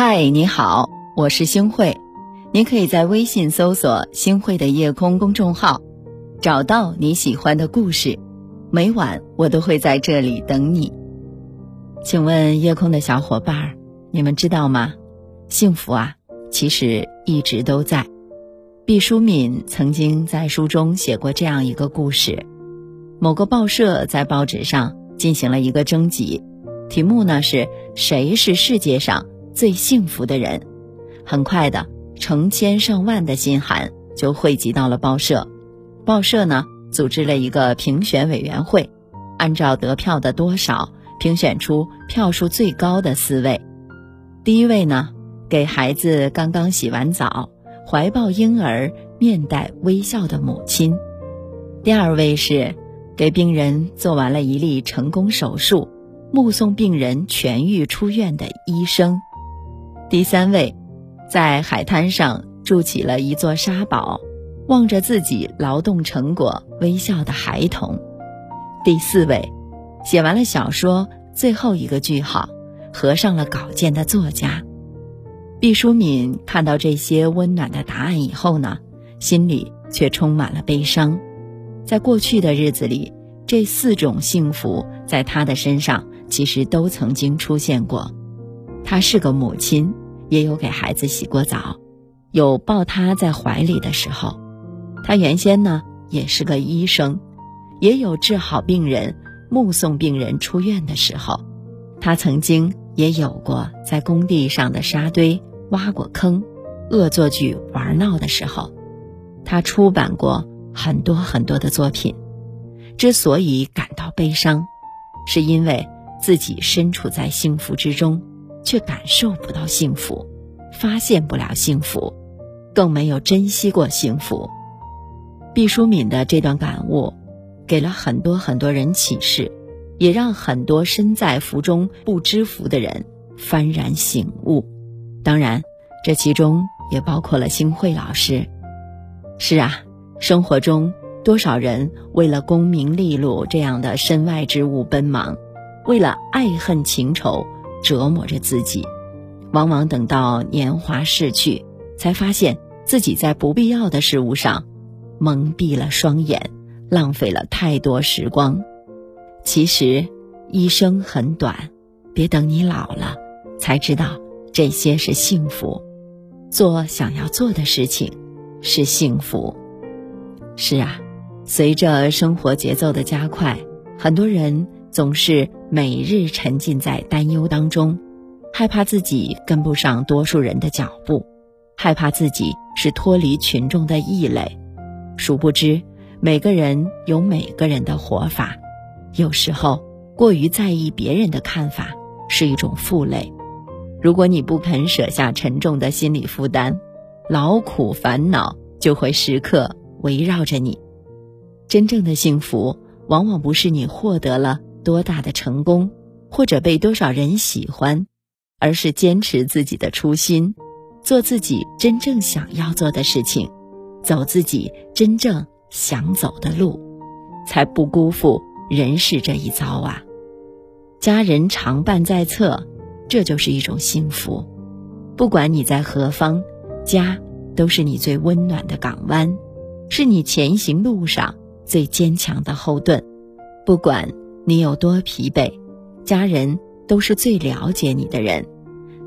嗨，你好，我是星慧，您可以在微信搜索“星慧的夜空”公众号，找到你喜欢的故事。每晚我都会在这里等你。请问夜空的小伙伴，你们知道吗？幸福啊，其实一直都在。毕淑敏曾经在书中写过这样一个故事：某个报社在报纸上进行了一个征集，题目呢是谁是世界上最幸福的人？很快的，成千上万的信函就汇集到了报社。报社呢？组织了一个评选委员会，按照得票的多少评选出票数最高的四位。第一位呢，给孩子刚刚洗完澡、怀抱婴儿、面带微笑的母亲；第二位是给病人做完了一例成功手术、目送病人痊愈出院的医生；第三位，在海滩上筑起了一座沙堡。望着自己劳动成果微笑的孩童，第四位，写完了小说最后一个句号，合上了稿件的作家。毕淑敏看到这些温暖的答案以后呢，心里却充满了悲伤。在过去的日子里，这四种幸福在她的身上其实都曾经出现过。她是个母亲，也有给孩子洗过澡，有抱他在怀里的时候。他原先呢也是个医生，也有治好病人、目送病人出院的时候。他曾经也有过在工地上的沙堆挖过坑、恶作剧玩闹的时候。他出版过很多很多的作品。之所以感到悲伤，是因为自己身处在幸福之中，却感受不到幸福，发现不了幸福，更没有珍惜过幸福。毕淑敏的这段感悟，给了很多很多人启示，也让很多身在福中不知福的人幡然醒悟。当然，这其中也包括了星慧老师。是啊，生活中多少人为了功名利禄这样的身外之物奔忙，为了爱恨情仇折磨着自己，往往等到年华逝去，才发现自己在不必要的事物上。蒙蔽了双眼，浪费了太多时光。其实，一生很短，别等你老了才知道这些是幸福。做想要做的事情，是幸福。是啊，随着生活节奏的加快，很多人总是每日沉浸在担忧当中，害怕自己跟不上多数人的脚步，害怕自己是脱离群众的异类。殊不知，每个人有每个人的活法。有时候，过于在意别人的看法是一种负累。如果你不肯舍下沉重的心理负担，劳苦烦恼就会时刻围绕着你。真正的幸福，往往不是你获得了多大的成功，或者被多少人喜欢，而是坚持自己的初心，做自己真正想要做的事情。走自己真正想走的路，才不辜负人世这一遭啊！家人常伴在侧，这就是一种幸福。不管你在何方，家都是你最温暖的港湾，是你前行路上最坚强的后盾。不管你有多疲惫，家人都是最了解你的人，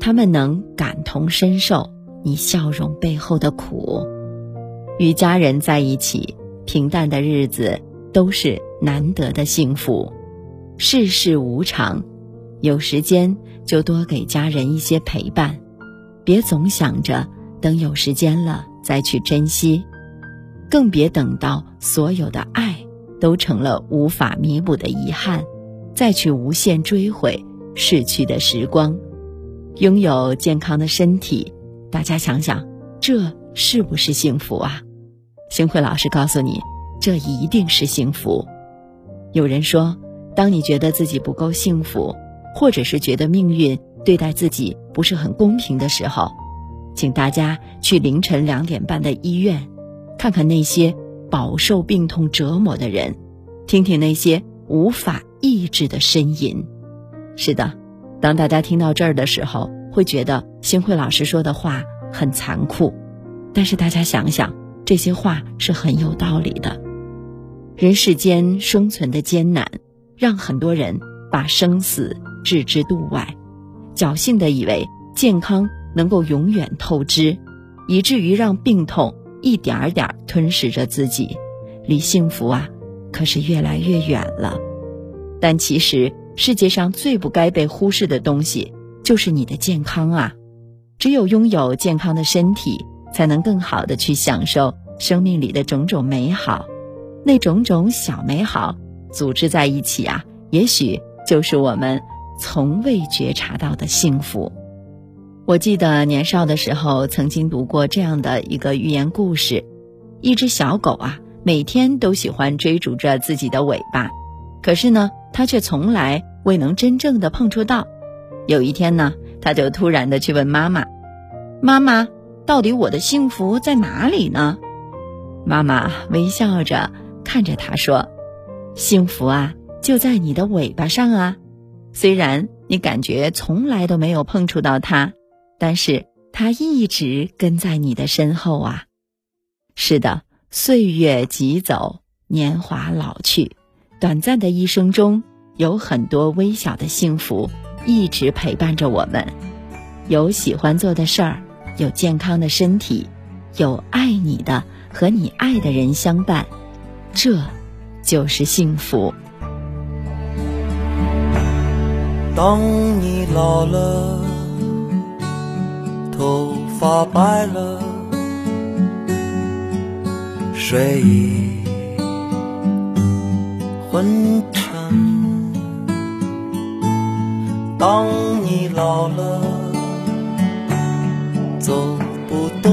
他们能感同身受你笑容背后的苦。与家人在一起，平淡的日子都是难得的幸福。世事无常，有时间就多给家人一些陪伴，别总想着等有时间了再去珍惜，更别等到所有的爱都成了无法弥补的遗憾，再去无限追悔逝去的时光。拥有健康的身体，大家想想，这是不是幸福啊？星慧老师告诉你，这一定是幸福。有人说，当你觉得自己不够幸福，或者是觉得命运对待自己不是很公平的时候，请大家去凌晨两点半的医院，看看那些饱受病痛折磨的人，听听那些无法抑制的呻吟。是的，当大家听到这儿的时候。会觉得星慧老师说的话很残酷，但是大家想想，这些话是很有道理的。人世间生存的艰难，让很多人把生死置之度外，侥幸的以为健康能够永远透支，以至于让病痛一点儿点儿吞噬着自己，离幸福啊，可是越来越远了。但其实，世界上最不该被忽视的东西，就是你的健康啊！只有拥有健康的身体，才能更好的去享受生命里的种种美好。那种种小美好组织在一起啊，也许就是我们从未觉察到的幸福。我记得年少的时候曾经读过这样的一个寓言故事：一只小狗啊，每天都喜欢追逐着自己的尾巴，可是呢，它却从来未能真正的碰触到。有一天呢，它就突然的去问妈妈：“妈妈，到底我的幸福在哪里呢？”妈妈微笑着。看着他说：“幸福啊，就在你的尾巴上啊！虽然你感觉从来都没有碰触到它，但是它一直跟在你的身后啊。是的，岁月疾走，年华老去，短暂的一生中，有很多微小的幸福一直陪伴着我们。有喜欢做的事儿，有健康的身体，有爱你的和你爱的人相伴。”这，就是幸福。当你老了，花白了，睡意昏沉。当你老了，走不动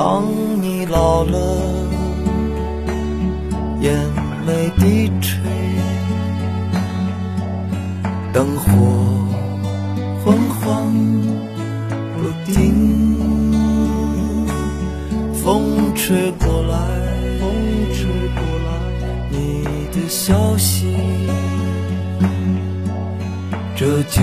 当你老了，眼泪低垂，灯火昏黄不定，风吹过来，风吹过来，你的消息，这就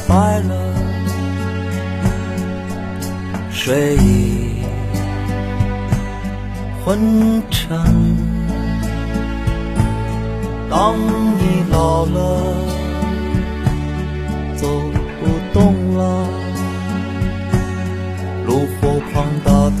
白了，睡意昏沉。当你老了，走不动了，炉火旁打盹，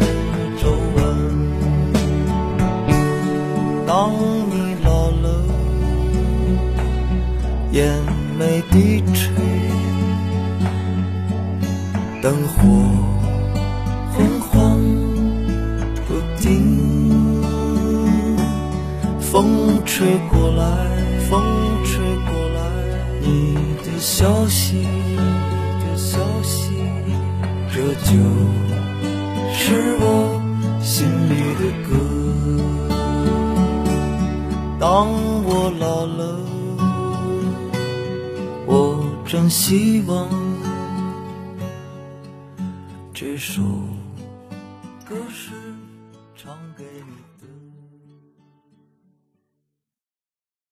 灯火昏黄不定风吹过来风吹过来你的消息你的消息这就是我心里的歌。当我老了我真希望这首歌是。